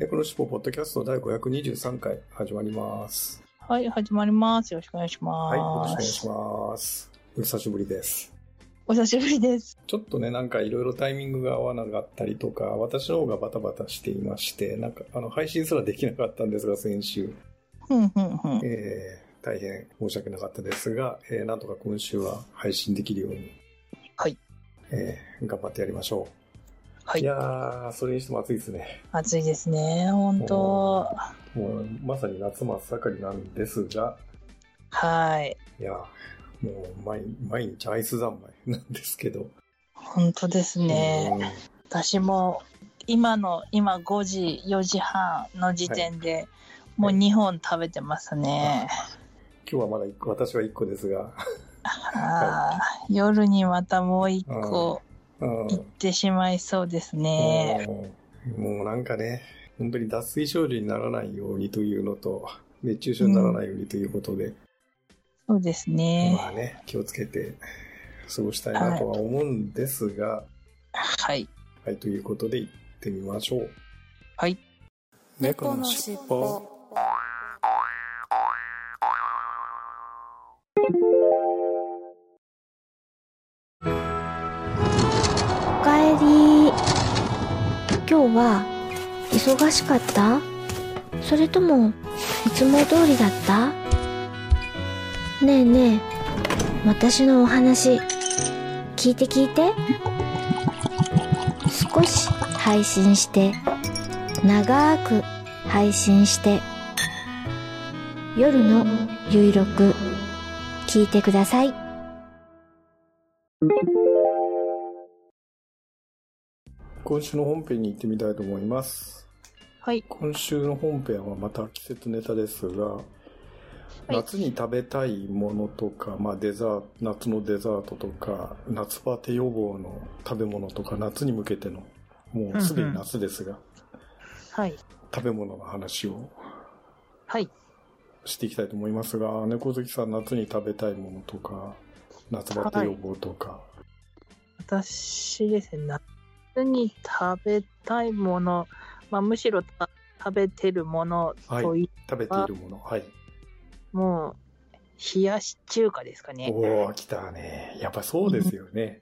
猫のしっぽポッドキャスト第523回始まります。はい、始まります。よろしくお願いしはい、よろます。しくお願いします。お久しぶりです。お久しぶりです。ちょっとね、なんかいろいろタイミングが合わなかったりとか、私の方がバタバタしていまして、なんかあの配信すらできなかったんですが、先週。ふんふんふん。えー大変申し訳なかったですが、えーなんとか今週は配信できるように、はい。えー頑張ってやりましょう。、はいい。やー、それにしても暑いですね。暑いですね、本当もうまさに夏真っ盛りなんですが、はい。いやー、もう毎毎日アイス三昧なんですけど。本当ですね。私も、今の、今5時、4時半の時点で、もう2本食べてますね。うん今日はまだ1個、私は1個ですが、あー夜にまたもう1個うんいってしまいそうですね。うんもうなんかね、本当に脱水症状にならないようにというのと、熱中症にならないようにということで、そうですね。まあね、気をつけて過ごしたいなとは思うんですが、はい。はい、ということで行ってみましょう。はい。猫のしっぽは忙しかった？それともいつも通りだった？ねえねえ私のお話聞いて聞いて。少し配信して長く配信して夜のゆいろく聞いてください。今週の本編に行ってみたいと思います。はい。今週の本編はまた季節ネタですが、夏に食べたいものとか、まあデザート、夏のデザートとか、夏バテ予防の食べ物とか、夏に向けての、もうすでに夏ですが、はい。食べ物の話をはい。していきたいと思いますが、猫好きさん夏に食べたいものとか、夏バテ予防とか、私ですね、夏に食べたいもの、まあ、むしろた食べてるものはいとい食べているもの、はい。もう、冷やし中華ですかね。おー、来たね。やっぱそうですよね。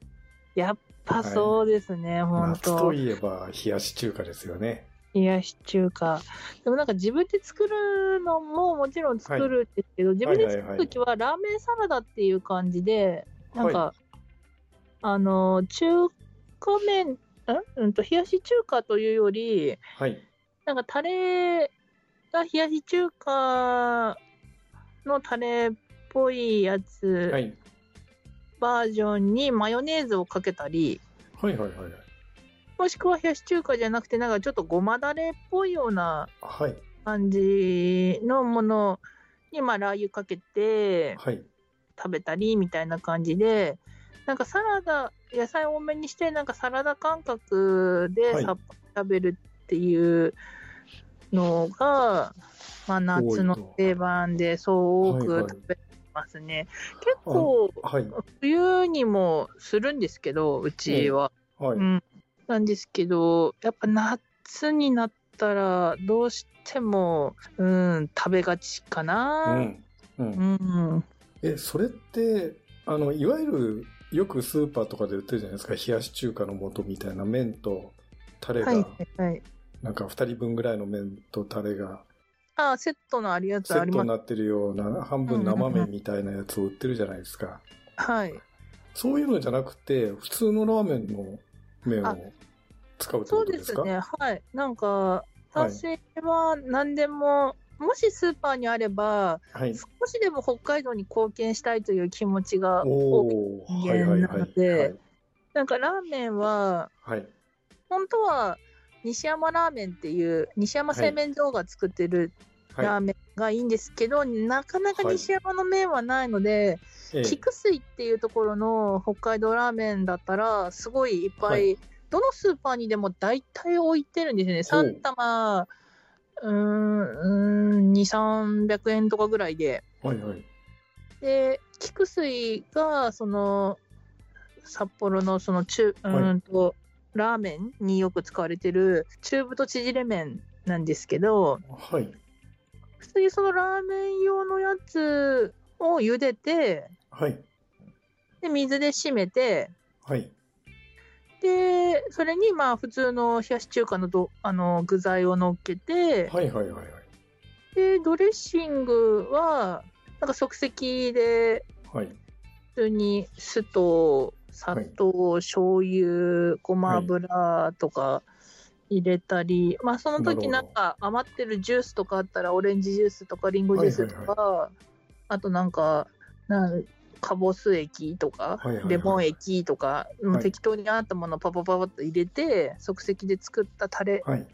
やっぱそうですね、本夏と当いえば冷やし中華ですよね。冷やし中華。でもなんか自分で作るのももちろん作るんですけど、自分で作るときはラーメンサラダっていう感じで、なんか、はあの、中華麺、んうん？と、冷やし中華というより、はい。なんかタレが冷やし中華のタレっぽいやつはい。バージョンにマヨネーズをかけたり、はいはいはいはい。もしくは冷やし中華じゃなくてなんかちょっとごまだれっぽいようなはい。感じのものにまあラー油かけてはい。食べたりみたいな感じで、なんかサラダ、野菜多めにしてなんかサラダ感覚ではいさっぱり食べるっていうのが、まあ夏の定番でそう多くはいはい食べてますね。結構はい。冬にもするんですけど、うちは。はい。うん。なんですけど、やっぱ夏になったらどうしても、うん、食べがちかうな。ん。う。うんん。え、それって、あの、いわゆる、よくスーパーとかで売ってるじゃないですか。冷やし中華の素みたいな麺とタレが、はい、はい。なんか二人分ぐらいの麺とタレがあセットのあるやつセあります。ットになってるような、半分生麺みたいなやつを売ってるじゃないですか。はい。そういうのじゃなくて、普通のラーメンの麺あを使うってそうことですか？ですね。はい。なんか、はい私は何でも、もしスーパーにあれば、はい。少しでも北海道に貢献したいという気持ちが多い。おー、人間はいはいはい。なのでなんかラーメンは、はい。本当は西山ラーメンっていう、西山製麺所が作ってるラーはい。メンがいいんですけど、なかなか西山の麺はないので、ええ菊水っていうところの北海道ラーメンだったら、すごいいっぱい、はどのスーパーにでも大体置いてるんですよね。ほう3玉、うーん、うーん2、300円とかぐらいで。はいはい。で、菊水が、その、札幌のその中、うーんと、ラーメンによく使われてる中太縮れ麺なんですけど、はい。普通にそのラーメン用のやつを茹でて、はい。で、水で締めて、はい。で、それにまあ普通の冷やし中華のどあの具材を乗っけて、はいはいはいはい。で、ドレッシングは、なんか即席で、はい。普通に酢と砂糖、醤油、ごま油とか入れたり、まあその時なるほどなんか余ってるジュースとかあったら、オレンジジュースとかリンゴジュースとか、はいあとなんか、なんカボス液とか、レモン液とか、適当にあったものをパパパパッと入れて、即席で作ったタレはい。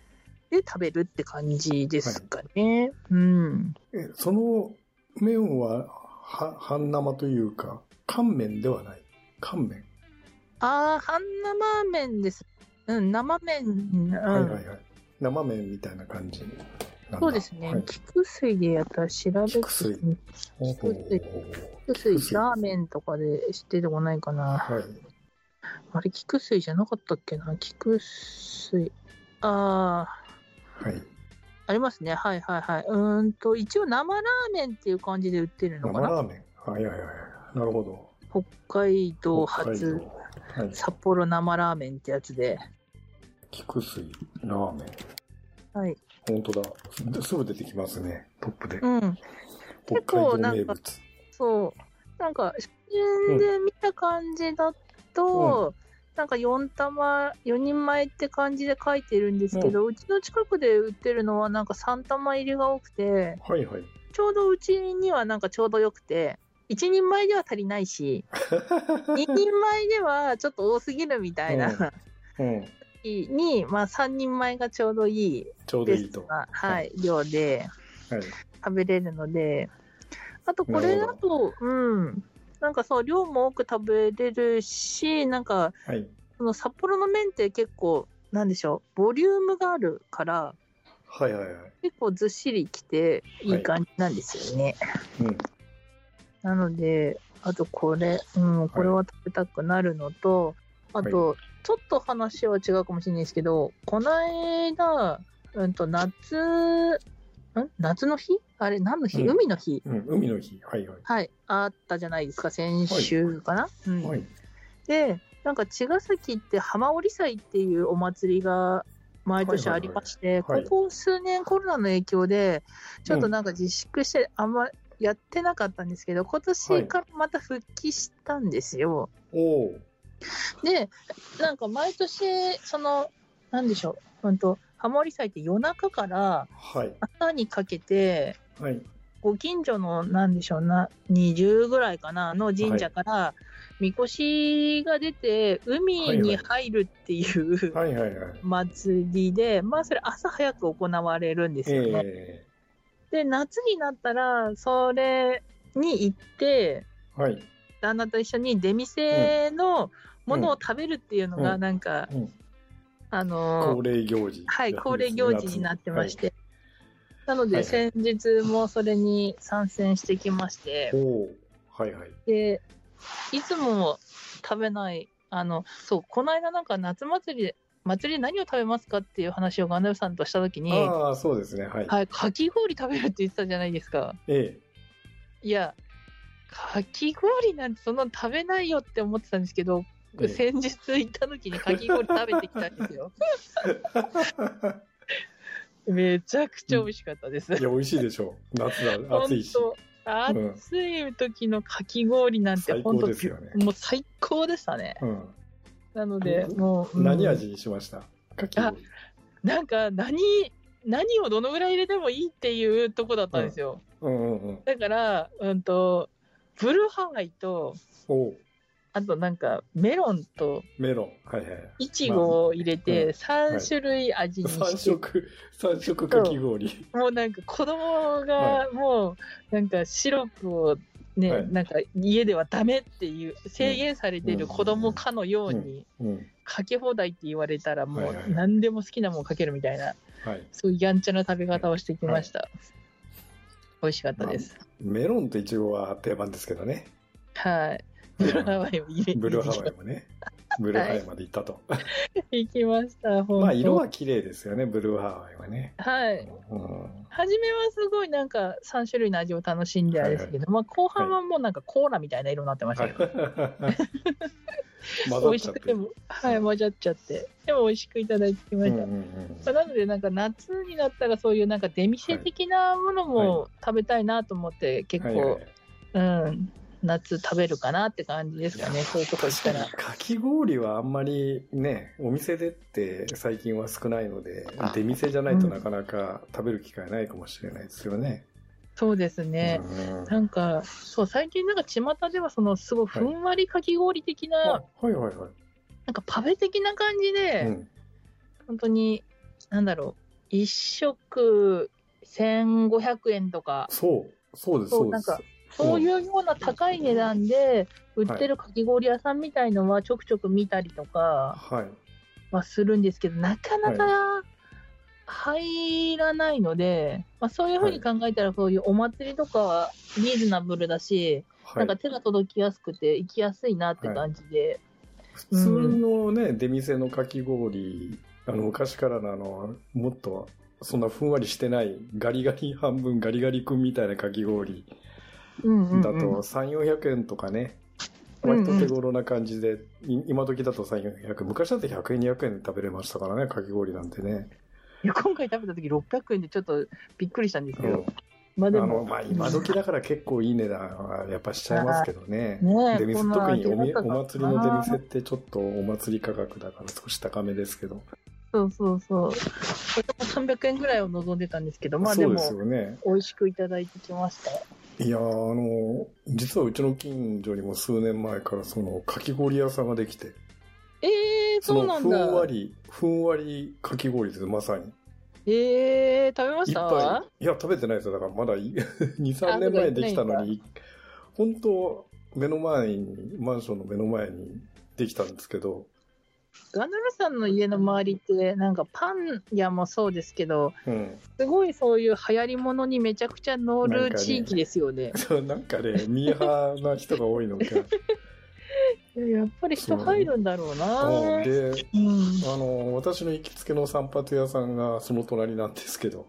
で食べるって感じですかね。うん。え、その麺は、は、半生というか、乾麺ではない。乾麺。ああ、半生麺です。うん、生麺、うん。はいはいはい。生麺みたいな感じ。そうですね。はい。菊水でやったら調べて、菊水菊水、ラーメンとかで知ってるとこないかな。はい。あれ、菊水じゃなかったっけな？菊水。ああ、はい。ありますね。はいはいはい。うーんと、一応生ラーメンっていう感じで売ってるのかな？生ラーメン。はいはいはい。なるほど。北海道初道はい。札幌生ラーメンってやつで。菊水ラーメン。はい。本当だ。すぐ出てきますね。トップで。うん。北結構なんか。そう。なんか、写真で見た感じだと、なんか4玉、4人前って感じで書いてるんですけど、うちの近くで売ってるのはなんか3玉入りが多くて、はいはい。ちょうどうちにはなんかちょうどよくて、1人前では足りないし、2人前ではちょっと多すぎるみたいなうん。時に、まあ3人前がちょうどいいちょうどいいと。ベストな、はい、量ではい。食べれるので、あとこれだと、うん、なんかそう、量も多く食べれるし、なんか、はい。その札幌の麺って結構、なんでしょう、ボリュームがあるから、はいはいはい。結構ずっしりきていい感じなんですよね。うん。なので、あとこれ、うん、これは食べたくなるのと、あと、ちょっと話は違うかもしれないですけど、この間、うんと、夏、ん？夏の日？あれ、何の日、うん海の日？うん。海の日。はいはい。はい、あったじゃないですか、先週かな？うんはい。で、なんか茅ヶ崎って浜織祭っていうお祭りが毎年ありまして、はいはいはいはいここ数年コロナの影響で、ちょっとなんか自粛してあんまやってなかったんですけど、今年からまた復帰したんですよ。おお。で、なんか毎年、その、なんでしょう、うんと、浜織祭って夜中からはい。朝にかけて、はい。ご近所の、なんでしょうな、20ぐらいかな、の神社から、みこしが出て、海に入るっていう。祭りで、まあ、それ朝早く行われるんですよね。えで、夏になったら、それに行って、えはい。旦那と一緒に出店のものを食べるっていうのが、うんなんか、うんあの恒例行事。はい、恒例行事になってまし。て。なので、先日もそれに参戦してきまして。はいはい。で、いつも食べない、あの、そう、この間なんか夏祭りで、祭りで何を食べますかっていう話をガンダムさんとしたときに、ああ、そうですね。はい。はい、かき氷食べるって言ってたじゃないですか。えいや、かき氷なんてそんなの食べないよって思ってたんですけど、ええ先日行った時にかき氷食べてきたんですよ。めちゃくちゃ美味しかったです。え。いや、美味しいでしょう。夏だ、本暑いし。当暑い時のかき氷なんて本当ですよねもう最高でしたね。うん。なので、もう、うん何味にしました？かき氷。なんか何、何をどのぐらい入れてもいいっていうとこだったんですよ。うんうんうん。だから、うんと、ブルーハワイと、あとなんかメロンとメロン。はいはい。いちごを入れうてん3種類味に三して、色、三色かき氷。もうなんか子供がはもうなんかシロップをね、はいなんか家ではダメっていう制限されてる子供かのようにうん。かけ放題って言われたらもはいはいう何でも好きなもんかけるみたいなはい。そういうやんちゃな食べ方をしてきました、美味しかったですメロンとイチゴは定番ですけどね。はいブルーハワイを入れブルーハワイもね。ブルーハワイまで行ったと。行きましたまあ、色は綺麗ですよね、ブルーハワイはね。はい。うん。初めはすごいなんか3種類の味を楽しんであれですけど、まあ後半はもうなんかコーラみたいな色になってましたはい。よ、。混美味ざっちゃって。しくても、はい、混ざっちゃって、でも美味しくいただいてきました。うんうんうんまあなので、なんか夏になったら、そういうなんか出店的なものも食べたいなと思って、結はいはい構、うん、夏食べるかなって感じですかね、そういうとこ行ったら。かき氷はあんまりね、お店でって最近は少ないので、出店じゃないとなかなか食べる機会ないかもしれないですよね。そうですね。うんなんか、そう、最近なんか巷では、その、すごいふんわりかき氷的あな、はいはいはい。なんかパフェ的な感じで、うん本当に、なんだろう、一食1500円とか、そう、そうです、そうです。そうなんかそういうような高い値段で売ってるかき氷屋さんみたいのはちょくちょく見たりとかはするんですけど、なかなか入らないので、まあ、そういうふうに考えたら、そういうお祭りとかはリーズナブルだし、はい。なんか。手が届きやすくて行きやすいなって感じで、普通のね、出店のかき氷、あの、昔からのあの、もっと、そんなふんわりしてない、ガリガリ半分ガリガリ君みたいなかき氷。うんうんうんだと、3、400円とかね、割と手頃な感じで、い今時だと3、400円、昔だと100円、200円で食べれましたからね、かき氷なんてね。いや今回食べた時600円でちょっとびっくりしたんですけど、うんまあでも、あの、まあ、今時だから結構いい値段はやっぱしちゃいますけどね。ね特におお祭りの出店ってちょっとお祭り価格だから少し高めですけど。そうそうそう。これも300円ぐらいを望んでたんですけど、まあでも。美味しくいただいてきました。いやーあの、実はうちの近所にも数年前からそのかき氷屋さんができて、ええー、そうなのふんだ。んわり、ふんわりかき氷です、まさに。ええー、食べまし一た杯、いや、食べてないですよ。だからまだい2、3年前にできたのに、本当目の前に、マンションの目の前にできたんですけど、ガナルさんの家の周りって、なんかパン屋もそうですけど、うん。すごいそういう流行り物にめちゃくちゃ乗る地域ですよね。そうなんかね、ミーハーな人が多いのか。い ややっぱり人入るんだろうな。うんで、うん、あの、私の行きつけの散髪屋さんがその隣なんですけど、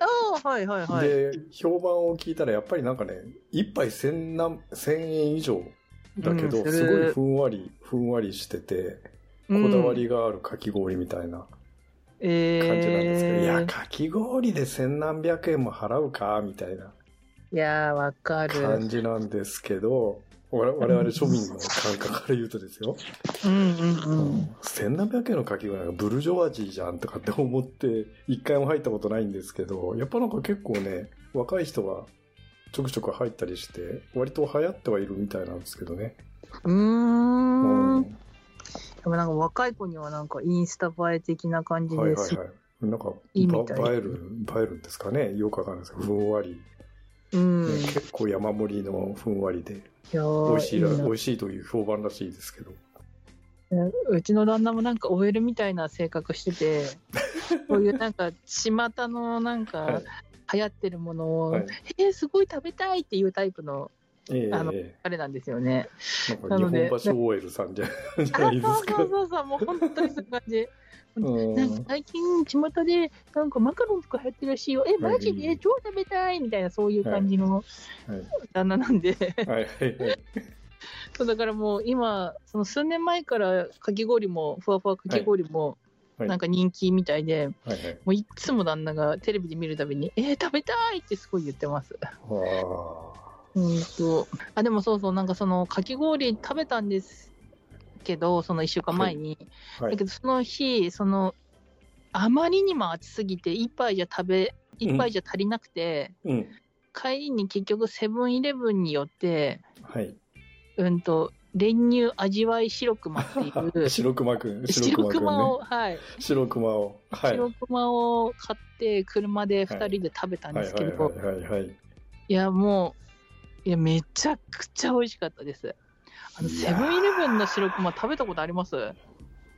ああ、はいはいはい。で、評判を聞いたらやっぱりなんかね、一杯千何、千円以上だけど、うんすごいふんわり、ふんわりしてて、こだわりがあるかき氷みたいな感じなんですけど、えー、いや、かき氷で千何百円も払うかみたいないやー、わかる。感じなんですけど、我々庶民の感覚から言うとですよ。うんうんうん。千何百円のかき氷なんかブルジョワジーじゃんとかって思って、一回も入ったことないんですけど、やっぱなんか結構ね、若い人がちょくちょく入ったりして、割と流行ってはいるみたいなんですけどね。うーん。うんでもなんか若い子にはなんかインスタ映え的な感じです。はいはいはい。なんか、いいみたいば映える、映えるんですかね？よくわかんないですけど、ふんわり、うん。ねい結構山盛りのふんわりで、やー美味しいら、な美味しいという評判らしいですけど。うちの旦那もなんか OL みたいな性格してて、こういうなんか巷のなんかはい。流行ってるものを、はいえー、すごい食べたいっていうタイプのええあのえあれなんですよね。えなんか日本橋 OL さん じゃないですかそうそう。そうそう、もう本当にそういう感じ。うんなんか最近、巷でなんかマカロンとか流行ってるらしいよ。え、マジはいで？超食べたいみたいな、そういう感じのはい旦那なんで。はいはいはい。そうだからもう今、その数年前からかき氷も、ふわふわかき氷も、はいなんか人気みたいで、はいはい。もういつも旦那がテレビで見るたびに、えー、食べたいってすごい言ってます。わうんと。あ、でもそうそう、なんかそのかき氷食べたんですけど、その1週間前に。あ。はいだけ。どその日、その、あまりにも暑すぎて、一杯じゃ食べ、一杯じゃ足りなくて、うん。帰りに結局セブンイレブンによって、はい。うんと、練乳味わい白熊っていう、白熊くん、白白熊を、ね。はい、白熊を。はい。白熊を買って車で2人で食べたんはいですけど、はいはいはいはい。いや、もう、いや、めちゃくちゃ美味しかったです。あの、セブンイレブンの白熊食べたことあります？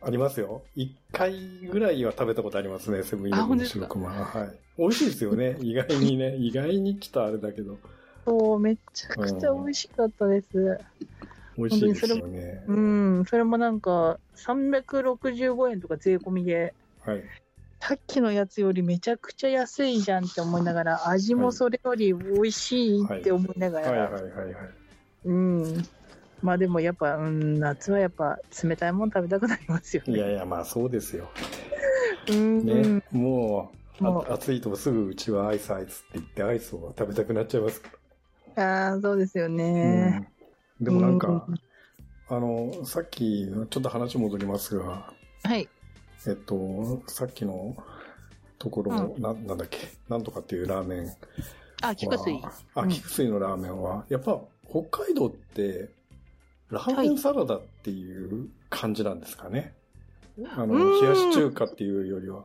ありますよ。一回ぐらいは食べたことありますね、セブンイレブンの白熊は。はい。美味しいですよね。意外にね。意外に来たあれだけど。そう、めちゃくちゃ美味しかったです。美味しいですよね。うん、それもなんか、365円とか税込みで、はい。さっきのやつよりめちゃくちゃ安いじゃんって思いながら、味もそれより美味しいって思いながはいはいら、はいはい。うん。まあでもやっぱ、うん、夏はやっぱ冷たいもの食べたくなりますよね。いやいや、まあそうですよ。うん、ね。もう、もうあ暑いとすぐうちはアイスアイスって言ってアイスを食べたくなっちゃいますから。ああ、そうですよね。うんでもなんか、うんあの、さっき、ちょっと話戻りますが、はい。えっと、さっきのところ、ななんだっけ、なんとかっていうラーメンは。あ、菊水。あ、うん菊水のラーメンは、やっぱ北海道って、ラーメンサラダっていう感じなんですかね？あの、うん冷やし中華っていうよりは。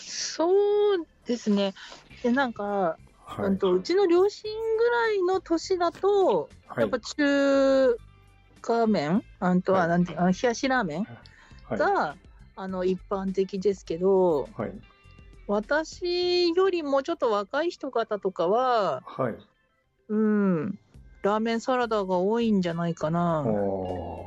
そうですね。で、なんか、はい。うんとうちの両親ぐらいの年だと、はいやっぱ中華麺、あんとは、はいなんていうあの冷やしラーメン？はい。が、あの、一般的ですけど、はい。私よりもちょっと若い人方とかは、はい。うん、ラーメンサラダが多いんじゃないかな。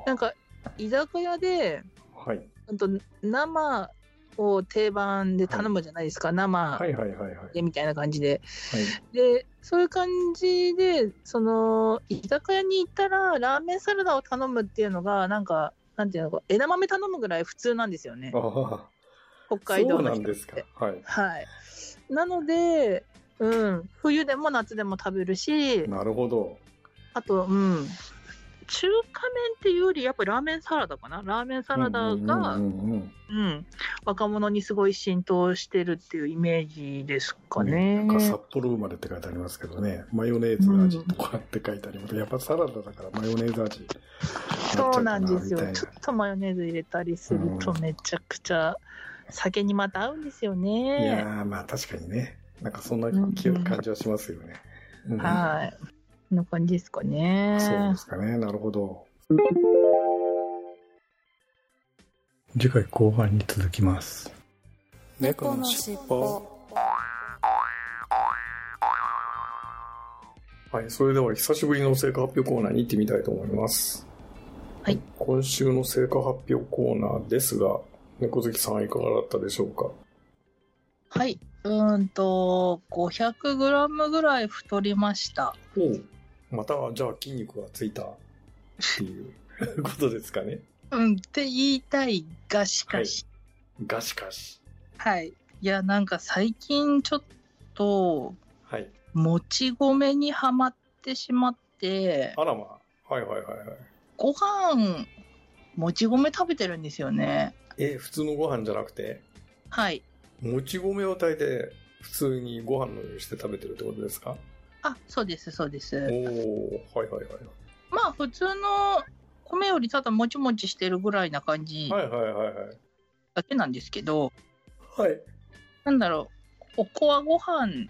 なんか、居酒屋で、はい。うんと生を定番で頼むじゃないですか、生はいはいはいはい。でみたいな感じで。はい。で、そういう感じで、その、居酒屋に行ったら、ラーメンサラダを頼むっていうのが、なんか、なんていうのか、枝豆頼むぐらい普通なんですよね。北海道の人って。なんですか。はい。はい。なので、うん、冬でも夏でも食べるし、なるほど。あと、うん、中華麺っていうより、やっぱりラーメンサラダかな？ラーメンサラダが、うんうんうんうんうん、若者にすごい浸透してるっていうイメージですかね。なんか札幌生まれって書いてありますけどね、マヨネーズ味とかって書いてあります。やっぱサラダだからマヨネーズ味。そうなんですよ。ちょっとマヨネーズ入れたりするとうんめちゃくちゃ酒にまた合うんですようかないやまあ確かにね。なんかそんな感じはしますよね。うんはい。こんな感じですかね。そうですかね。なるほど。次回後半に続きます。猫のしっぽはい、それでは久しぶりの成果発表コーナーに行ってみたいと思います。はい。今週の成果発表コーナーですが、猫好きさんはいかがだったでしょうか？はい。うーんと、500グラムぐらい太りました。おうまた、じゃあ筋肉がついたっていうことですかね。うん、って言いたいがしかし。がしかし。はい。いや、なんか最近ちょっと、はい。もち米にはまってしまって、あらまあ。はいはいはいはい。ご飯、もち米食べてるんですよね。え、普通のご飯じゃなくて、はい。もち米を炊いて、普通にご飯のようにして食べてるってことですか？あ、そうです、そうです。おおはいはいはい。まあ、普通の米よりただもちもちしてるぐらいな感じはいはいはいはい。だけなんですけど、はい。なんだろう、おこわご飯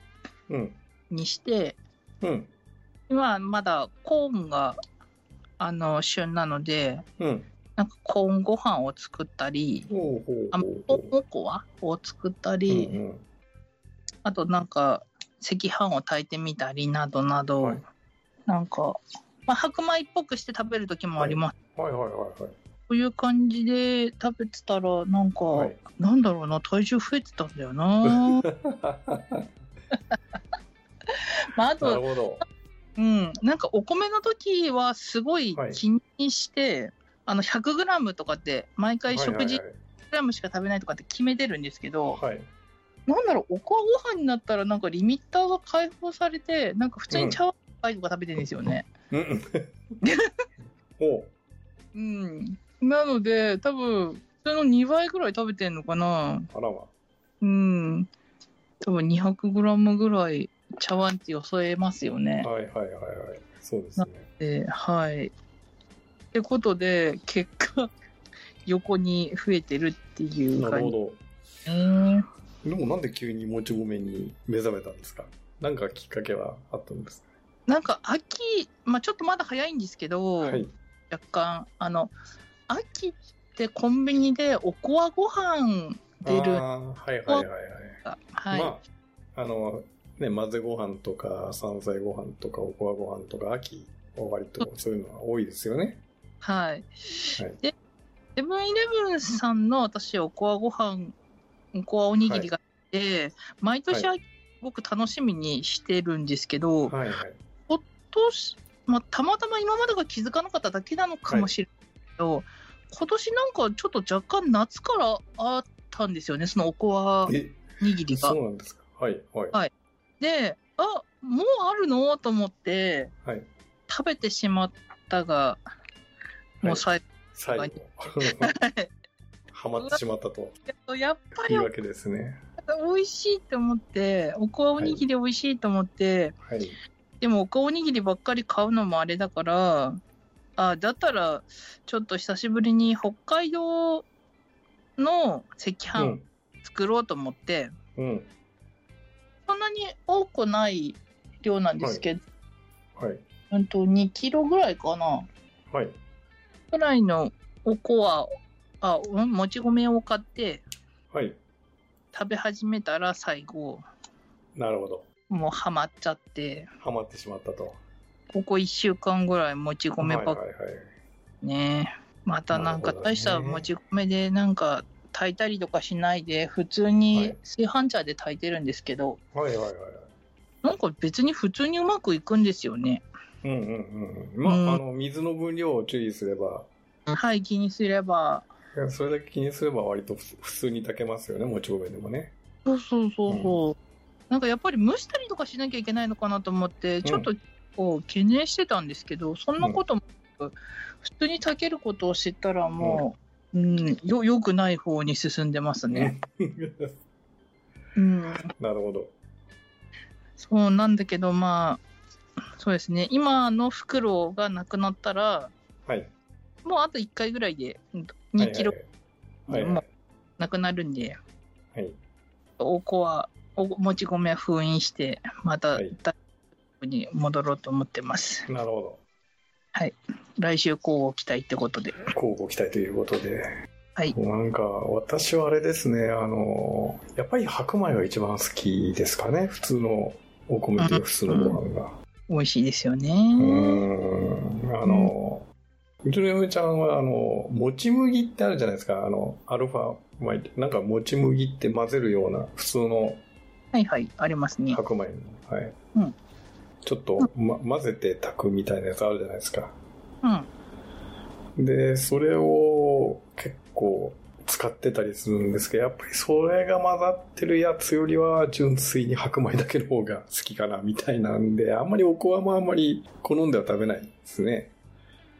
うん。にして、うん。今まだコーンが、あの、旬なので、うん。なんかコーンご飯を作ったり、あおこわを作ったう。り、うんうんあとなんか赤飯を炊いてみたりなどなど、はいなんか、まあ、白米っぽくして食べる時もあります。はいはいはいはい。こういう感じで食べてたら、なんか、はいなんだろうな、体重増えてたんだよな。まあ、あなると、ほど。うん、なんかお米の時はすごいはい気にして、あの 100g とかって毎回食事はい 100g しか食べないとかって決めてるんですけど、はいはい。なんだろう、おこわご飯になったらなんかリミッターが解放されて、なんか普通に茶碗杯とか食べてるんですよね。うんうん。おううん。なので、多分、普通の2倍ぐらい食べてんのかな。あらま。うん。多分 200g ぐらい茶碗ってよそえますよね。はいはいはいはい。そうですね。で、はい。ってことで、結果、横に増えてるっていうなるほ感じ。ど。ねでもなんで急にもち米に目覚めたんですか？なんかきっかけはあったんですなんか秋、まあちょっとまだ早いんですけど、かはい。若干、あの、秋ってコンビニでおこわご飯出る。はいはいはいはい。はい。まあ、あの、ね、混ぜご飯とか、山菜ご飯とか、おこわご飯とか、秋は割とそういうのは多いですよね。はい。はいで、セブンイレブンさんの私、おこわご飯、おこわおにぎりがあって、毎年は秋、すごく楽しみにしてるんですけど、はいはい。今年、まあ、たまたま今までが気づかなかっただけなのかもしれないけど、今年なんかちょっと若干夏からあったんですよね、そのおこわえ、握りがそう。なんですか？はいはい。はいで、あもうあるのと思って、はい。食べてしまったが、もう最最後はい。ハマってしまったと後、やっぱりいうわけですね。美味しいと思って、おこわおにぎり美味しいと思って、はい。でもおこわおにぎりばっかり買うのもあれだから、あだったら、ちょっと久しぶりに北海道の赤う飯ん。作ろうと思って、うん。そんなに多くない量なんですけど、はい。うんと2キロぐらいかな。はい。ぐらいのおこわ、あ、うんもち米を買ってはい。食べ始めたら最後、なるほど。もうハマっちゃって、ハマってしまったと。ここ1週間ぐらいもち米ばっかはいはいね。またなんか大したもち米でなんか炊いたりとかしないで、普通はにい炊飯茶で炊いてるんですけど、はいはいはい。なんか別に普通にうまくいくんですよね。うんうんうんうん。まあ、うんあの、水の分量を注意すれば、はい、気にすれば。それだけ気にすれば割とふ普通に炊けますよね、もち米でもね。そうそうそうそう。なんかやっぱり蒸したりとかしなきゃいけないのかなと思って、ちょっとこう懸念してたんですけど、そんなこともなく、普通に炊けることを知ったらもう、うん、よ、良くない方に進んでますね。うん。なるほど。そうなんだけど、まあ、そうですね。今の袋がなくなったら、はい。もうあと1回ぐらいでうん2キロはいはい。もうなくなるんで、はい。おこは、おもち米は封印して、またはい大丈夫に戻ろうと思ってます。なるほ来週交互期待ってことで。ど。交互期待ということで。はい。なんか、私はあれですね、あの、やっぱり白米が一番好きですかね。普通のお米という普通のご飯が。美味しいですよね。うーん。あの、うちの嫁ちゃんは、あの、もち麦ってあるじゃないですか。あの、アルファ米って、なんかもち麦って混ぜるような普通のはいはい、ありますね。白米の。はい。うんちょっと、ま、混ぜて炊くみたいなやつあるじゃないですか。うん。で、それを結構使ってたりするんですけど、やっぱりそれが混ざってるやつよりは純粋に白米だけの方が好きかなみたいなんで、あんまりおこわもあんまり好んでは食べないですね。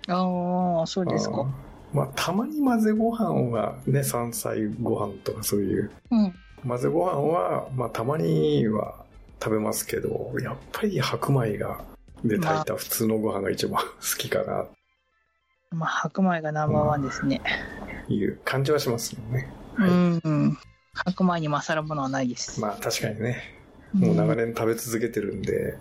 ああ、そうですか。まあ、たまに混ぜご飯はね、山菜ご飯とかそういう、うん。混ぜご飯は、まあ、たまには食べますけど、やっぱり白米が、で炊いた普通のご飯が一番好きかな、まあ、白米がナンバーワンですね。という感じはしますよね。はいうん、うん。白米に勝るものはないです。まあ、確かにね。もう長ん年食べ続けてるんで、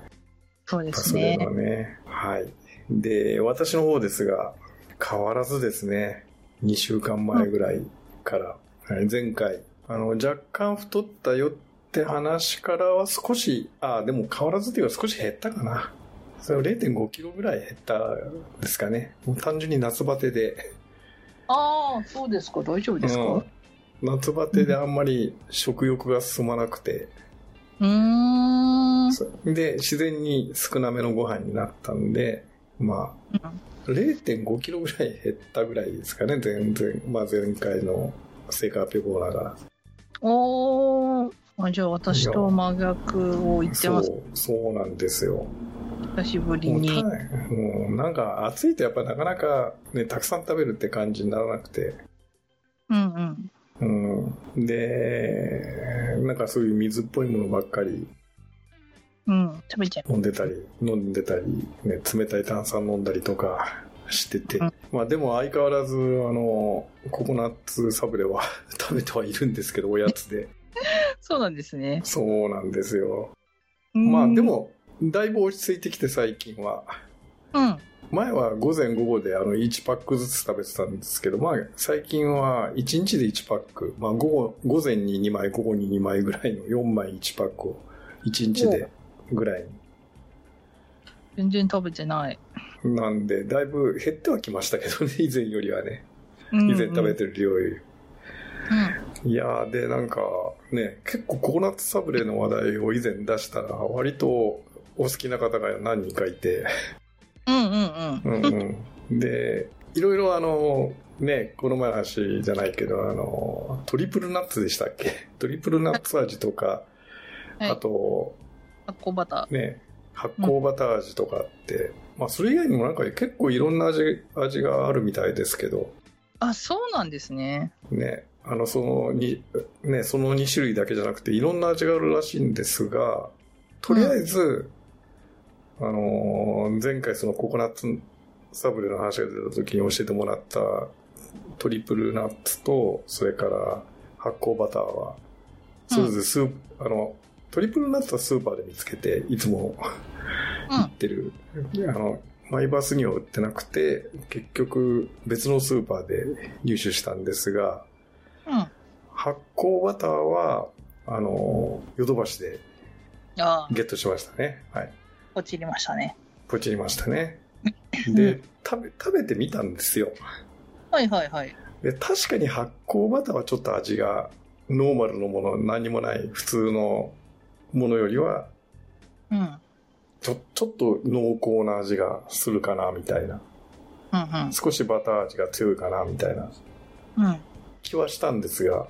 そうですそれね。はね。はい。で、私の方ですが、変わらずですね、2週間前ぐらいから、はい前回、あの、若干太ったよって話からは少し、あ、でも変わらずというか少し減ったかな。それは0.5キロぐらい減ったですかね。もう単純に夏バテで、ああ、そうですか。大丈夫ですか？うん夏バテであんまり食欲が進まなくて、うーん。で、自然に少なめのご飯になったんで、まあ、0.5キロぐらい減ったぐらいですかね、全然。まあ前回のセカペコーラが。おー。あじゃあ私と真逆を言ってます。そう、そうなんですよ。久しぶりに。たもうなんか暑いとやっぱなかなかね、たくさん食べるって感じにならなくて。うんうん。うん。で、なんかそういう水っぽいものばっかりうん。食べちゃう。飲んでたり、飲んでたり、ね、冷たい炭酸飲んだりとか、しててうん。まあでも相変わらず、あの、ココナッツサブレは 食べてはいるんですけど、おやつで。そうなんですね。そうなんですよ。まあで。も、だいぶ落ち着いてきて最近は。うん。前は午前午後であの1パックずつ食べてたんですけど、まあ最近は1日で1パック、まあ午後、午前に2枚、午後に2枚ぐらいの4枚1パックを1日でぐらい全然食べてない。なんで、だいぶ減ってはきましたけどね、以前よりはね。以以前食べてる。る量より。うん。いやー、で、なんかね、結構ココナッツサブレの話題を以前出したら、割とお好きな方が何人かいて、うんうんうん。うんうん、で、いろいろあの、ね、この前の話じゃないけど、あの、トリプルナッツでしたっけ？トリプルナッツ味とか、はいあと、発酵バタね、発酵バター味とかって、まあそれ以外にもなんか結構いろんな味、味があるみたいですけど、ー。あ、そうなんですね。ね、あの、そのに、ね、その2種類だけじゃなくていろんな味があるらしいんですが、とりあえず、あのー前回そのココナッツサブレの話が出た時に教えてもらったトリプルナッツと、それから発酵バターは、それぞれスープ、あの、トリプルナッツはスーパーで見つけて、いつもうん売ってる。あの、マイバスには売ってなくて、結局別のスーパーで入手したんですが、うん。発酵バターは、あの、ヨドバシでゲットしましたね。はい。落ちりましたね。ポチりましたね。う でん、食べ、食べてみたんですよ。はいはいはい。で、確かに発酵バターはちょっと味が、ノーマルのもの、何もない普通のものよりは、うん。ちょ、ちょっと濃厚な味がするかな、みたいな。うん少しバター味が強いかな、みたいなうん。うん。気はしたんですが、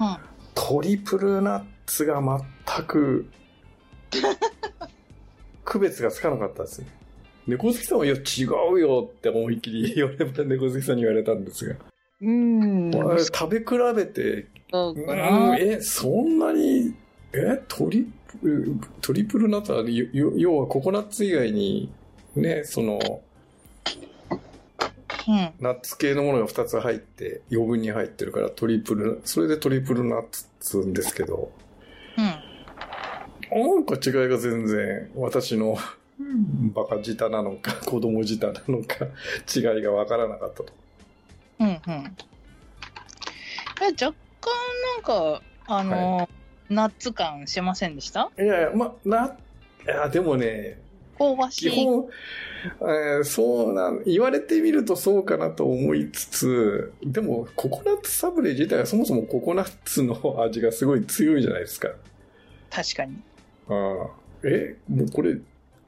うん。トリプルナッツが全く 区別がつかなかったですね。猫好きさんは、いや、違うよって思いっきり言われた、猫好きさんに言われたんですが。うん。あれ食べ比べて、そう。んえ、そんなに、え、トリプル、トリプルナッツは、要はココナッツ以外に、ね、その、うん。ナッツ系のものが2つ入って、余分に入ってるからトリプル、それでトリプルナッツっつうんですけど、うん。なんか違いが全然、私のバカ舌なのか、子供舌なのか、違いがわからなかったと。うん。うん。え、若干なんか、あの、ナッツ感しませんでした？いやいや、ま、な、いや、でもね、香ばしい。基本、えーそうなん、言われてみるとそうかなと思いつつ、でも、ココナッツサブレ自体はそもそもココナッツの味がすごい強いじゃないですか。確かに。ああえ、もうこれ、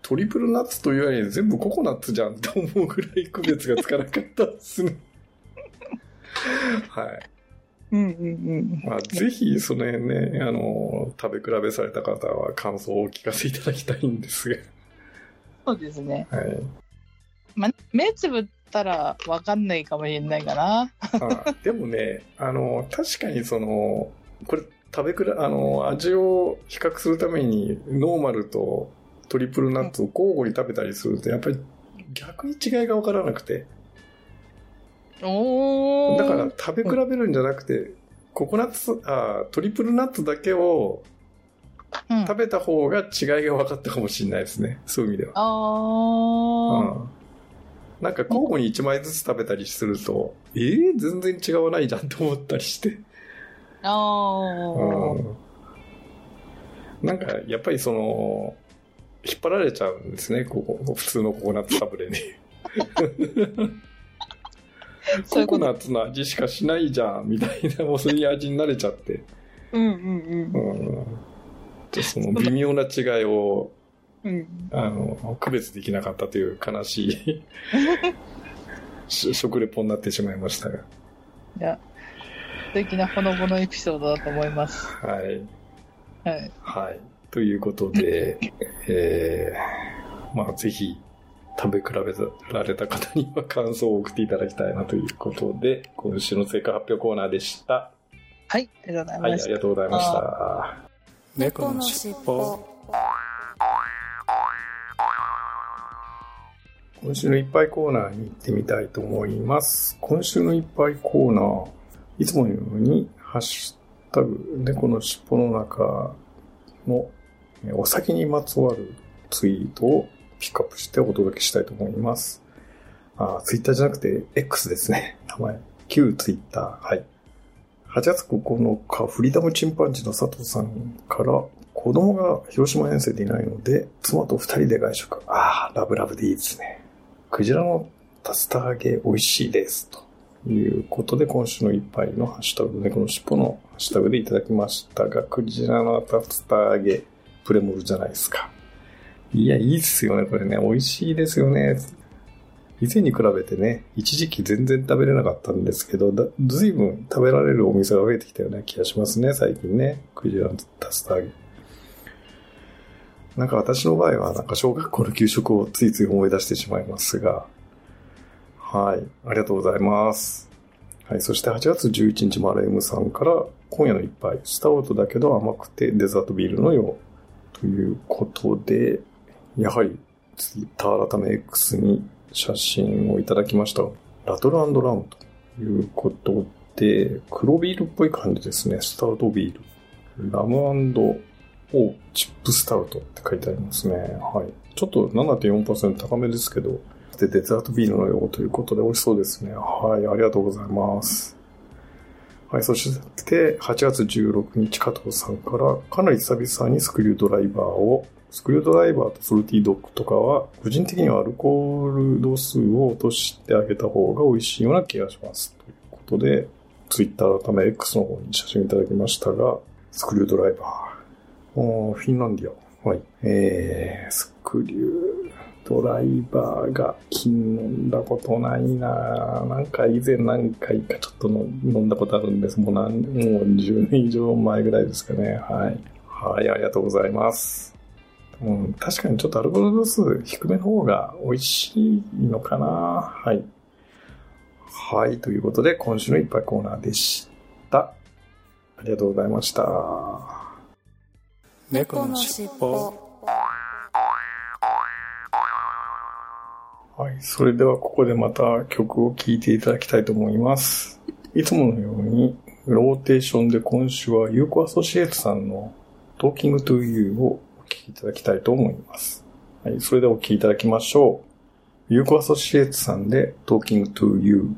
トリプルナッツというより全部ココナッツじゃんって思うぐらい区別がつかなかったですね。はい。うんうんうん。まあ、ぜひ、その辺ね、あの、食べ比べされた方は感想をお聞かせいただきたいんですそうですね。が。はい。ま、目つぶったらわかんないかもしれないかな。あでもね、あの、確かにその、これ、食べ比べ、あの、味を比較するために、ノーマルとトリプルナッツを交互に食べたりすると、やっぱり逆に違いがわからなくて。だから食べ比べるんじゃなくて、ココナッツ、あトリプルナッツだけをうん、食べた方が違いが分かったかもしれないですね。そういう意味では。あー。うんなんか交互に1枚ずつ食べたりすると、えー、全然違わないじゃんって思ったりして。あー。うんなんか、やっぱりその、引っ張られちゃうんですね、ここ、普通のココナッツサブレに。ココナッツの味しかしないじゃん、みたいな、もうそういう味に慣れちゃって。うんうんうん。でその微妙な違いを、うん。うん。あの、区別できなかったという悲しい し食レポになってしまいましたが。いや、素敵なほのぼのエピソードだと思います。はい。はい。はい。ということで、えー、まあぜひ食べ比べられた方には感想を送っていただきたいなということで、今週の成果発表コーナーでした。はい、ありがとうございはい、あ。りがとうございました。猫のしっぽこ今週のいっぱいコーナーに行ってみたいと思います。今週のいっぱいコーナー、いつものように、ハッシュタグ、猫の尻尾の中のえお酒にまつわるツイートをピックアップしてお届けしたいと思います。あ、ツイッターじゃなくて X ですね。名前。旧ツイッター。はい。8月9日、フリーダムチンパンジーの佐藤さんから、子供が広島遠征でいないので、妻と二人で外食。ああ、ラブラブでいいですね。クジラの竜田揚げ美味しいです。ということで、今週の一杯のハッシュタグ、猫の尻尾のハッシュタグでいただきましたが、クジラの竜田揚げ、プレモルじゃないですか。いや、いいっすよね、これね。美味しいですよね。以前に比べてね、一時期全然食べれなかったんですけど、だずいぶん食べられるお店が増えてきたような気がしますね、最近ね。クジラの竜田揚げ。なんか私の場合は、なんか小学校の給食をついつい思い出してしまいますが、はい。ありがとうございます。はい。そして8月11日、マラエムさんから、今夜の一杯、スタウトだけど甘くてデザートビールのよう。ということで、やはり、ツイッター改め X に写真をいただきました。ラトルラムということで、黒ビールっぽい感じですね。スタウトビール。ラムオーチップスタウトって書いてありますね。はい。ちょっと7.4%高めですけど、で、デザートビールのようということで美味しそうですね。はい、ありがとうございます。はい、そして、8月16日、加藤さんから、かなり久々にスクリュードライバーを、スクリュードライバーとフルティドッグとかは、個人的にはアルコール度数を落としてあげた方が美味しいような気がします。ということで、ツイッター改め X の方に写真いただきましたが、スクリュードライバー。ーフィンランディア。はい。えー、スクリュードライバーが金飲んだことないななんか以前何回かちょっと飲んだことあるんです。もう何、もう10年以上前ぐらいですかね。はい。はい、ありがとうございます。うん、確かにちょっとアルコール度数低めの方が美味しいのかなはい。はい、ということで今週のいっぱいコーナーでした。ありがとうございました。猫のしっぽはい。それではここでまた曲を聴いていただきたいと思います。いつものように、ローテーションで今週はユーコアソシエイトさんの Talking to You をお聴きいただきたいと思います。はい。それではお聞きいただきましょう。ユーコアソシエイツさんで Talking to You。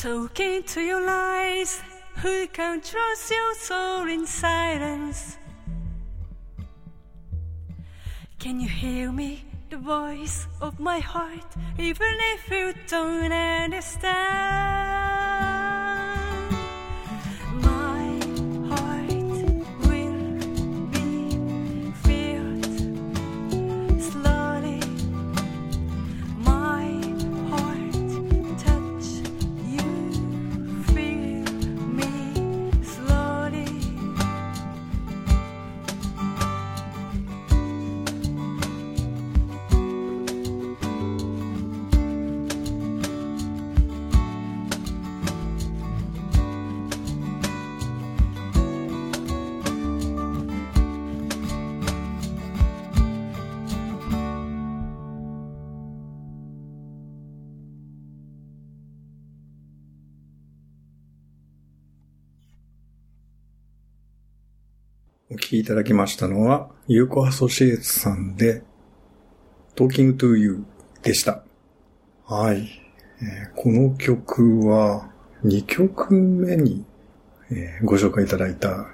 Talking to your lies, who can trust your soul in silence? Can you hear me, the voice of my heart, even if you don't understand? きいただきましたのは、ユーコアソシエイツさんで、Talking to You でした。はい。えーこの曲は、2曲目に、えーご紹介いただいた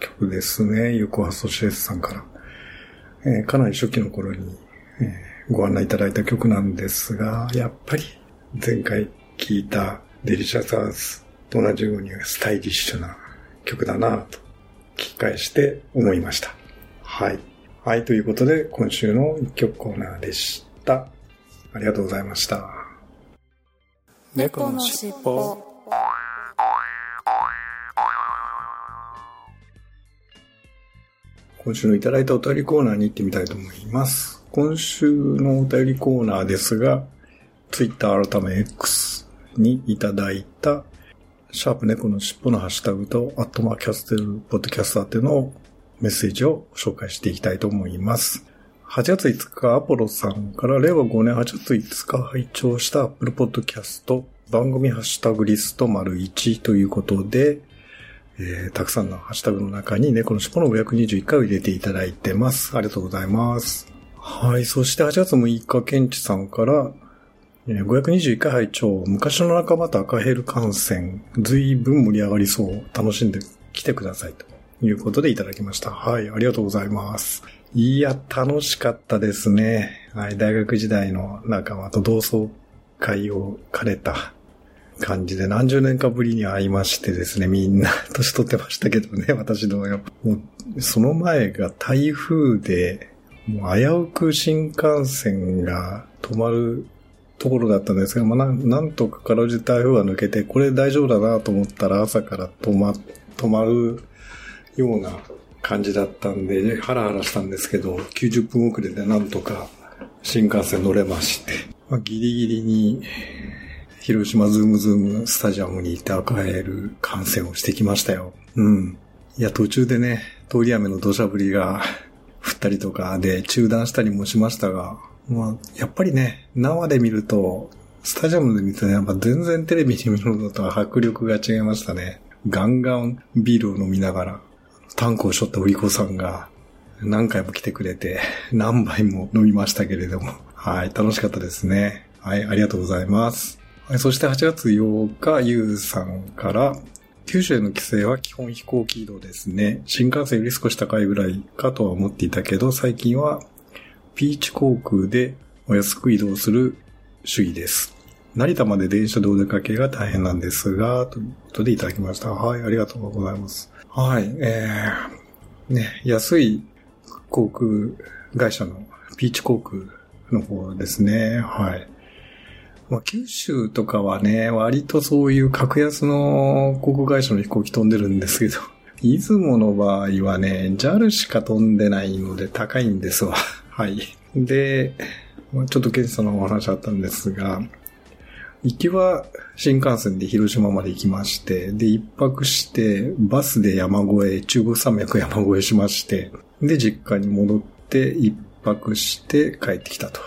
曲ですね。ユーコアソシエイツさんから。えーかなり初期の頃に、えーご案内いただいた曲なんですが、やっぱり前回聴いたデリシャスアーズと同じようにスタイリッシュな曲だなと聞き返して思いました。はい。はい、ということで、今週の一曲コーナーでした。ありがとうございました。猫のしっぽ今週のいただいたお便りコーナーに行ってみたいと思います。今週のお便りコーナーですが、Twitter 改め X にいただいた、シャープ猫のしっぽのハッシュタグと、アットマーキャステルポッドキャスターっていうのをメッセージを紹介していきたいと思います。8月5日、アポロさんから、令和5年8月5日拝聴した Apple Podcast 番組ハッシュタグリスト丸1ということで、えーたくさんのハッシュタグの中に猫の尻尾の521回を入れていただいてます。ありがとうございます。はい。そして8月6日、ケンチさんから、521回拝聴昔の仲間と赤ヘル観戦、随分盛り上がりそう。楽しんで来てください。ということでいただきました。はい。ありがとうございます。いや、楽しかったですね。はい。大学時代の仲間と同窓会を兼ねた感じで何十年かぶりに会いましてですね、みんな年取ってましたけどね、私同様。もう、その前が台風で、もう危うく新幹線が止まるところだったんですが、まあ、なんとかかろうじて台風が抜けて、これ大丈夫だなと思ったら朝から止ま、止まるような感じだったんで、ハラハラしたんですけど、90分遅れでなんとか新幹線乗れまして、まあ、ギリギリに広島ズームズームスタジアムに行って赤エル観戦をしてきましたよ。うん。いや、途中でね、通り雨の土砂降りが降ったりとかで中断したりもしましたが、まあ、やっぱりね、生で見ると、スタジアムで見るとね、やっぱ全然テレビで見るのとは迫力が違いましたね。ガンガンビールを飲みながら、タンクを背負った売り子さんが何回も来てくれて、何杯も飲みましたけれども、はい、楽しかったですね。はい、ありがとうございます。はい、そして8月8日、ゆうさんから、九州への帰省は基本飛行機移動ですね。新幹線より少し高いぐらいかとは思っていたけど、最近はピーチ航空でお安く移動する主義です。成田まで電車でお出かけが大変なんですが、ということでいただきました。はい、ありがとうございます。はい、えー、ね、安い航空会社のピーチ航空の方ですね。はい。まあ、九州とかはね、割とそういう格安の航空会社の飛行機飛んでるんですけど、出雲の場合はね、JAL しか飛んでないので高いんですわ。はい。で、ちょっとケンさんのお話あったんですが、行きは新幹線で広島まで行きまして、で、一泊して、バスで山越え、中国山脈山越えしまして、で、実家に戻って、一泊して帰ってきたと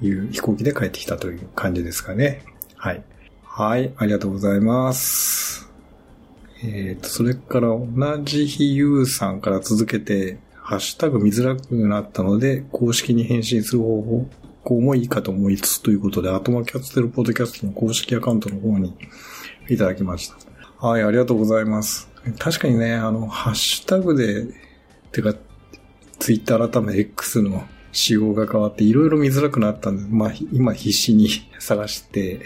いう、飛行機で帰ってきたという感じですかね。はい。はい、ありがとうございます。えっ、と、それから同じ日ゆうさんから続けて、ハッシュタグ見づらくなったので、公式に返信する方法行もいいかと思いつつということで、アトマキャステルポッドキャストの公式アカウントの方にいただきました。はい、ありがとうございます。確かにね、あの、ハッシュタグで、てか、ツイッター改め X の仕様が変わっていろいろ見づらくなったんで、まあ、今必死に 探して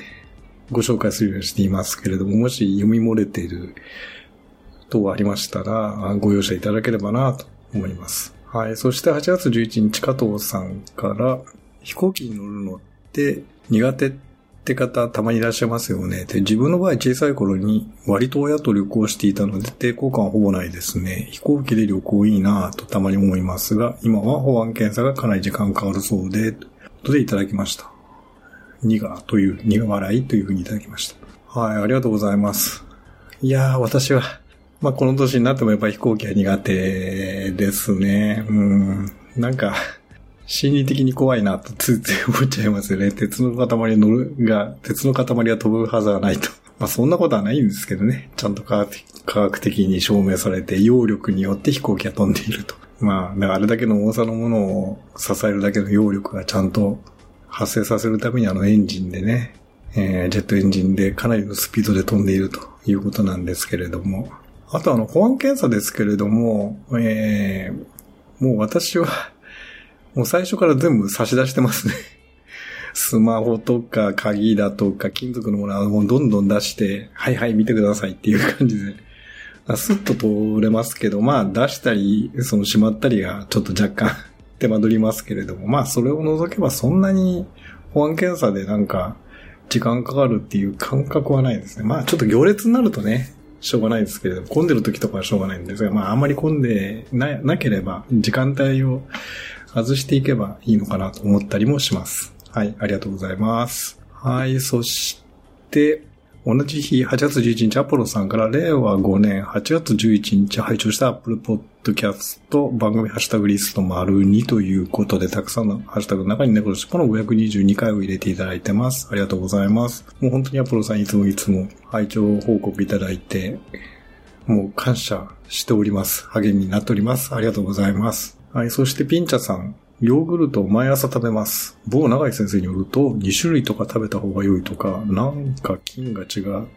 ご紹介するようにしていますけれども、もし読み漏れている等ありましたら、ご容赦いただければなと思います。はい。そして8月11日、加藤さんから、飛行機に乗るのって苦手って方たまにいらっしゃいますよね。で、自分の場合小さい頃に割と親と旅行していたので抵抗感はほぼないですね。飛行機で旅行いいなぁとたまに思いますが、今は保安検査がかなり時間かかるそうで、ということでいただきました。苦という、苦笑いというふうにいただきました。はい、ありがとうございます。いやー、私は、まあ、この年になってもやっぱり飛行機は苦手ですね。うん。なんか、心理的に怖いなとついつい思っちゃいますよね。鉄の塊に乗るが、鉄の塊は飛ぶはずはないと。まあそんなことはないんですけどね。ちゃんと科学的に証明されて、揚力によって飛行機が飛んでいると。まあ、だからあれだけの重さのものを支えるだけの揚力がちゃんと発生させるためにあのエンジンでね、えージェットエンジンでかなりのスピードで飛んでいるということなんですけれども。あとあの、保安検査ですけれども、えーもう私は、もう最初から全部差し出してますね。スマホとか鍵だとか金属のものはもうどんどん出して、はいはい見てくださいっていう感じで。スッと通れますけど、まあ出したり、そのしまったりがちょっと若干 手間取りますけれども、まあそれを除けばそんなに保安検査でなんか時間かかるっていう感覚はないですね。まあちょっと行列になるとね、しょうがないですけれども、混んでる時とかはしょうがないんですが、まああんまり混んでななければ時間帯を外していけばいいのかなと思ったりもします。はい、ありがとうございます。はい、そして、同じ日、8月11日、アポロさんから、令和5年8月11日拝聴した Apple Podcast 番組ハッシュタグリスト丸2ということで、たくさんのハッシュタグの中に猫の尻尾の522回を入れていただいてます。ありがとうございます。もう本当にアポロさんいつもいつも拝聴報告いただいて、もう感謝しております。励みになっております。ありがとうございます。はい、そしてピンチャさん。ヨーグルトを毎朝食べます。某長井先生によると、2種類とか食べた方が良いとか、なんか菌が違っ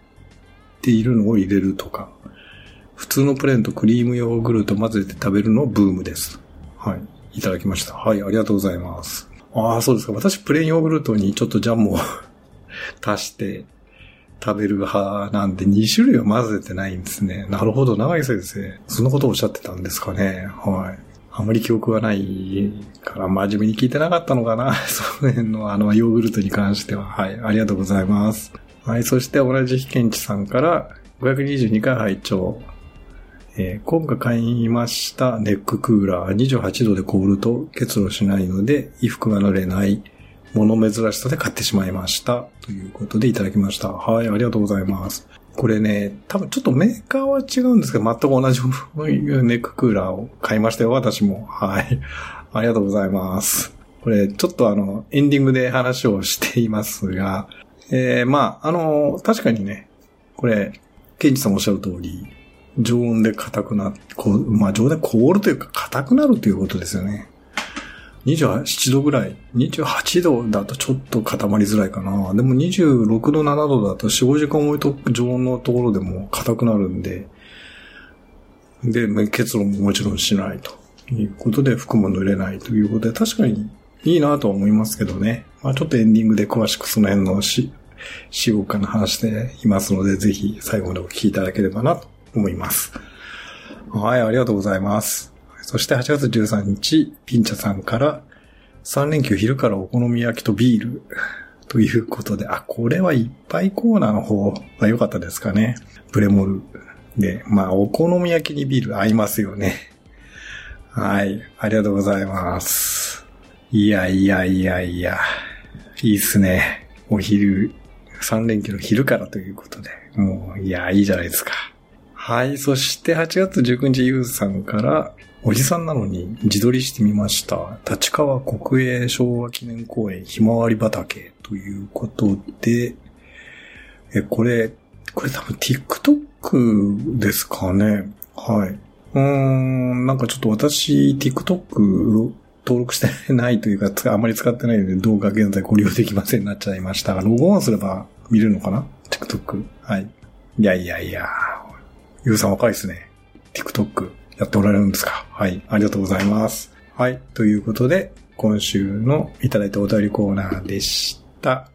ているのを入れるとか、普通のプレーンとクリームヨーグルト混ぜて食べるのブームです。はい。いただきました。はい、ありがとうございます。ああ、そうですか。私、プレーンヨーグルトにちょっとジャムを 足して食べる派なんで、2種類は混ぜてないんですね。なるほど、長井先生。そんなことをおっしゃってたんですかね。はい。あまり記憶がないから真面目に聞いてなかったのかな。その辺のあのヨーグルトに関しては。はい。ありがとうございます。はい。そして同じ被験地さんから522回拝聴えー今回買いましたネッククーラー28度で凍ると結露しないので衣服が濡れない物珍しさで買ってしまいました。ということでいただきました。はい。ありがとうございます。これね、多分ちょっとメーカーは違うんですけど、全く同じネッククーラーを買いましたよ、私も。はい。ありがとうございます。これ、ちょっとあの、エンディングで話をしていますが、えー、まあ、あの、確かにね、これ、ケンジさんおっしゃる通り、常温で硬くな、こう、まあ、常温で凍るというか硬くなるということですよね。27度ぐらい。28度だとちょっと固まりづらいかな。でも26度、7度だと4、5時間置いとく常温のところでも硬くなるんで、で、結露ももちろんしないということで、服も濡れないということで、確かにいいなとは思いますけどね。まあちょっとエンディングで詳しくその辺のし、使用感の話していますので、ぜひ最後までお聞きいただければなと思います。はい、ありがとうございます。そして8月13日、ピンチャさんから、3連休昼からお好み焼きとビールということで、あ、これはいっぱいコーナーの方が良かったですかね。プレモルで、まあ、お好み焼きにビール合いますよね。はい、ありがとうございます。いやいやいやいや、いいっすね。お昼、3連休の昼からということで、もう、いや、いいじゃないですか。はい。そして8月19日ゆうさんから、おじさんなのに自撮りしてみました。立川国営昭和記念公園ひまわり畑ということで、え、これ、これ多分 TikTok ですかね。はい。うーん、なんかちょっと私 TikTok 登録してないというか、あまり使ってないので動画現在ご利用できませんになっちゃいましたが、ログオンすれば見れるのかな ?TikTok。はい。いやいやいや、ゆうさん若いですね。TikTok やっておられるんですか？はい。ありがとうございます。はい。ということで、今週のいただいたお便りコーナーでした。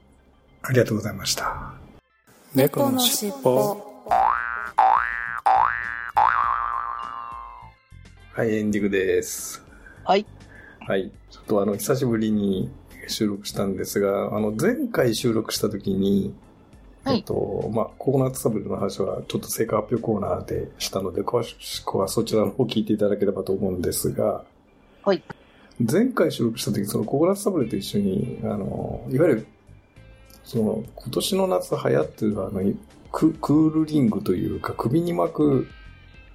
ありがとうございました。猫のしっぽはい、エンディングです。はい。はい。ちょっとあの、久しぶりに収録したんですが、あの、前回収録した時に、はいえっと、まあ、ココナッツサブレの話はちょっと成果発表コーナーでしたので、詳しくはそちらの方を聞いていただければと思うんですが、はい。前回収録した時、そのココナッツサブレと一緒に、あの、いわゆる、その、今年の夏流行ってるあの、ククールリングというか、首に巻く、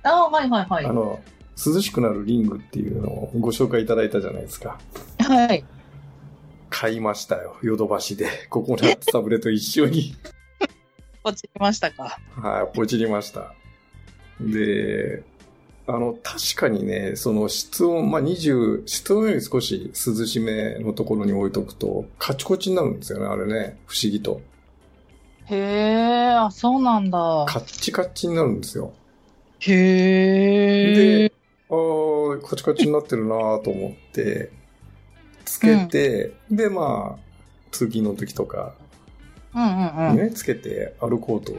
ああ、はいはいはいあ。の、涼しくなるリングっていうのをご紹介いただいたじゃないですか。はい。買いましたよ。ヨドバシで。ココナッツサブレと一緒に。落ちましたか？はい、ポチりました。で、あの、確かにね、その室温、まあ、20、室温より少し涼しめのところに置いとくと、カチコチになるんですよね、あれね。不思議と。へえ、あ、そうなんだ。カッチカチになるんですよ。へえ。ああ、カチカチになってるなと思って、つけて、で、まあ、通勤の時とか、うんうんうん。ね、つけて歩こうと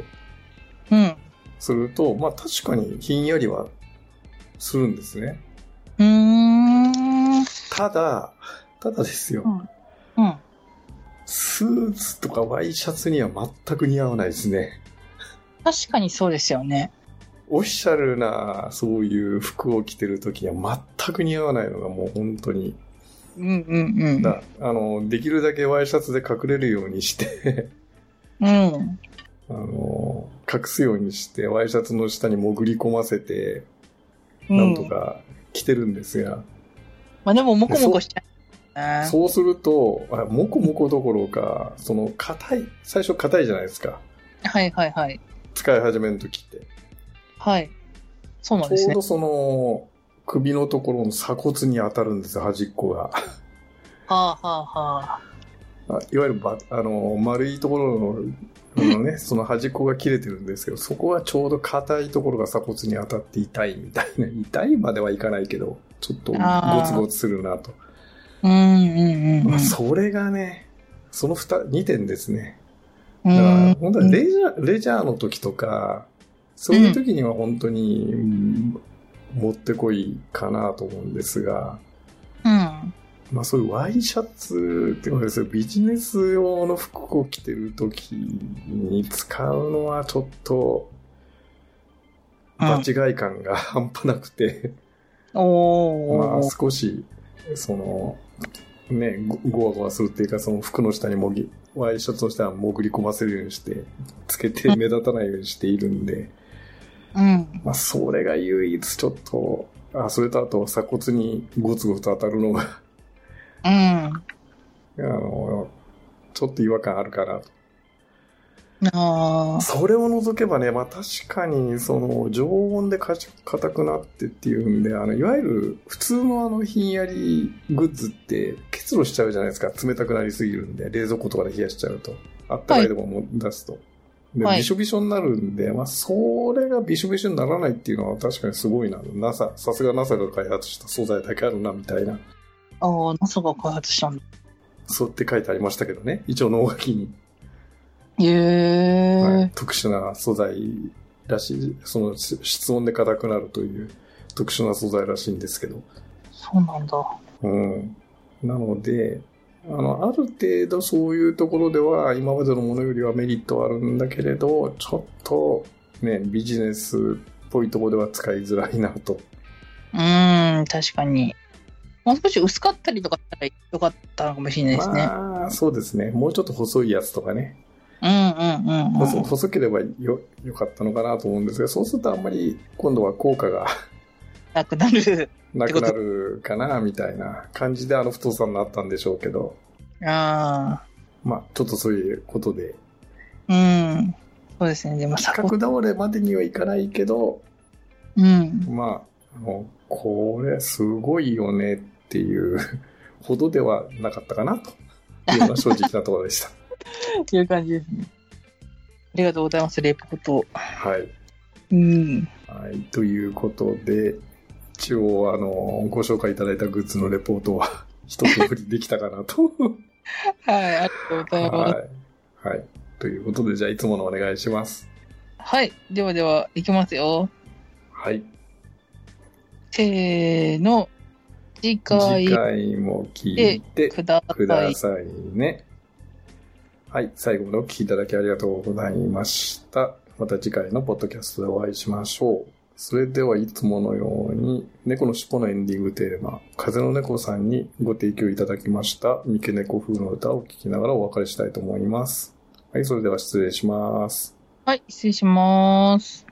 うん。すると、まあ確かにひんやりはするんですね。うーん。ただ、ただですよ。うん。うん。スーツとかワイシャツには全く似合わないですね。確かにそうですよね。オフィシャルなそういう服を着てる時には全く似合わないのがもう本当に。うんうんうん。だあの、できるだけワイシャツで隠れるようにして、うん。あの、隠すようにしてワイシャツの下に潜り込ませて、うんなんとか着てるんですが、まあでも、もこもこしちゃうね。そうすると、あもこもこどころか、その硬い、最初硬いじゃないですか。はいはいはい。使い始めの時って。はい。そうなんですねちょうど。その、首のところの鎖骨に当たるんですよ、端っこが。はあはあはあ。あいわゆるば、あの、丸いところの、あのね、その端っこが切れてるんですけど、そこはちょうど硬いところが鎖骨に当たって痛いみたいな。痛いまではいかないけど、ちょっとゴツゴツするなと。それがね、その二、二点ですね。うだからん、本当はレジャー、レジャーの時とか、そういう時には本当に、うんもってこいかなと思うんですが、うん。まあそういうワイシャツっていうのはですね、ビジネス用の服を着てる時に使うのはちょっと、場違い感が半端なくて、おまあー。少し、その、ね、ごごわごわするっていうか、その服の下にもぎ、ワイシャツの下に潜り込ませるようにして、つけて目立たないようにしているんで、うん。まあそれが唯一ちょっと、あ、それとあと鎖骨にゴツゴツ当たるのが、うん。あの、ちょっと違和感あるかなと。ああ。それを除けばね、まあ確かに、その、常温でかち硬くなってっていうんで、あの、いわゆる普通のあの、ひんやりグッズって結露しちゃうじゃないですか。冷たくなりすぎるんで、冷蔵庫とかで冷やしちゃうと。あったかいとこも出すと。で、はいびしょびしょになるんで、まあ、それがびしょびしょにならないっていうのは確かにすごいな。NASA、さすが NASA が開発した素材だけあるな、みたいな。ああ、NASA が開発したんだ。そうって書いてありましたけどね。一応脳書きに。へえ、はい、特殊な素材らしい、そのし室温で硬くなるという特殊な素材らしいんですけど。そうなんだ。うん。なので、あの、ある程度そういうところでは今までのものよりはメリットはあるんだけれど、ちょっとね、ビジネスっぽいところでは使いづらいなと。うーん、確かに。もう少し薄かったりとかしたらよかったのかもしれないですね。まあ、そうですね。もうちょっと細いやつとかね。うんうんうんうん。細細ければよ、よかったのかなと思うんですが、そうするとあんまり今度は効果がなくなる。なくなるかな、みたいな感じであの太さになったんでしょうけど、ああ。まあ、ちょっとそういうことで、うん。そうですね。でも、さ角倒れまでにはいかないけど、うん。まあ、あのこれすごいよねっっていうほどではなかったかなというのが正直なところでした。と いう感じですね。ありがとうございます、レポート。はい。うん。はい。ということで、一応、あの、ご紹介いただいたグッズのレポートは 一通りできたかなと。はい、ありがとうございます。はい。はい。ということで、じゃあ、いつものお願いします。はい。ではでは、いきますよ。はい。せーの。次回次回も聞いてくだくさい。ださいね。はい。最後までお聞きいただきありがとうございました。また次回のポッドキャストでお会いしましょう。それではいつものように、猫の尻尾のエンディングテーマ、風の猫さんにご提供いただきました、三毛猫風の歌を聴きながらお別れしたいと思います。はい、それでは失礼します。はい、失礼します。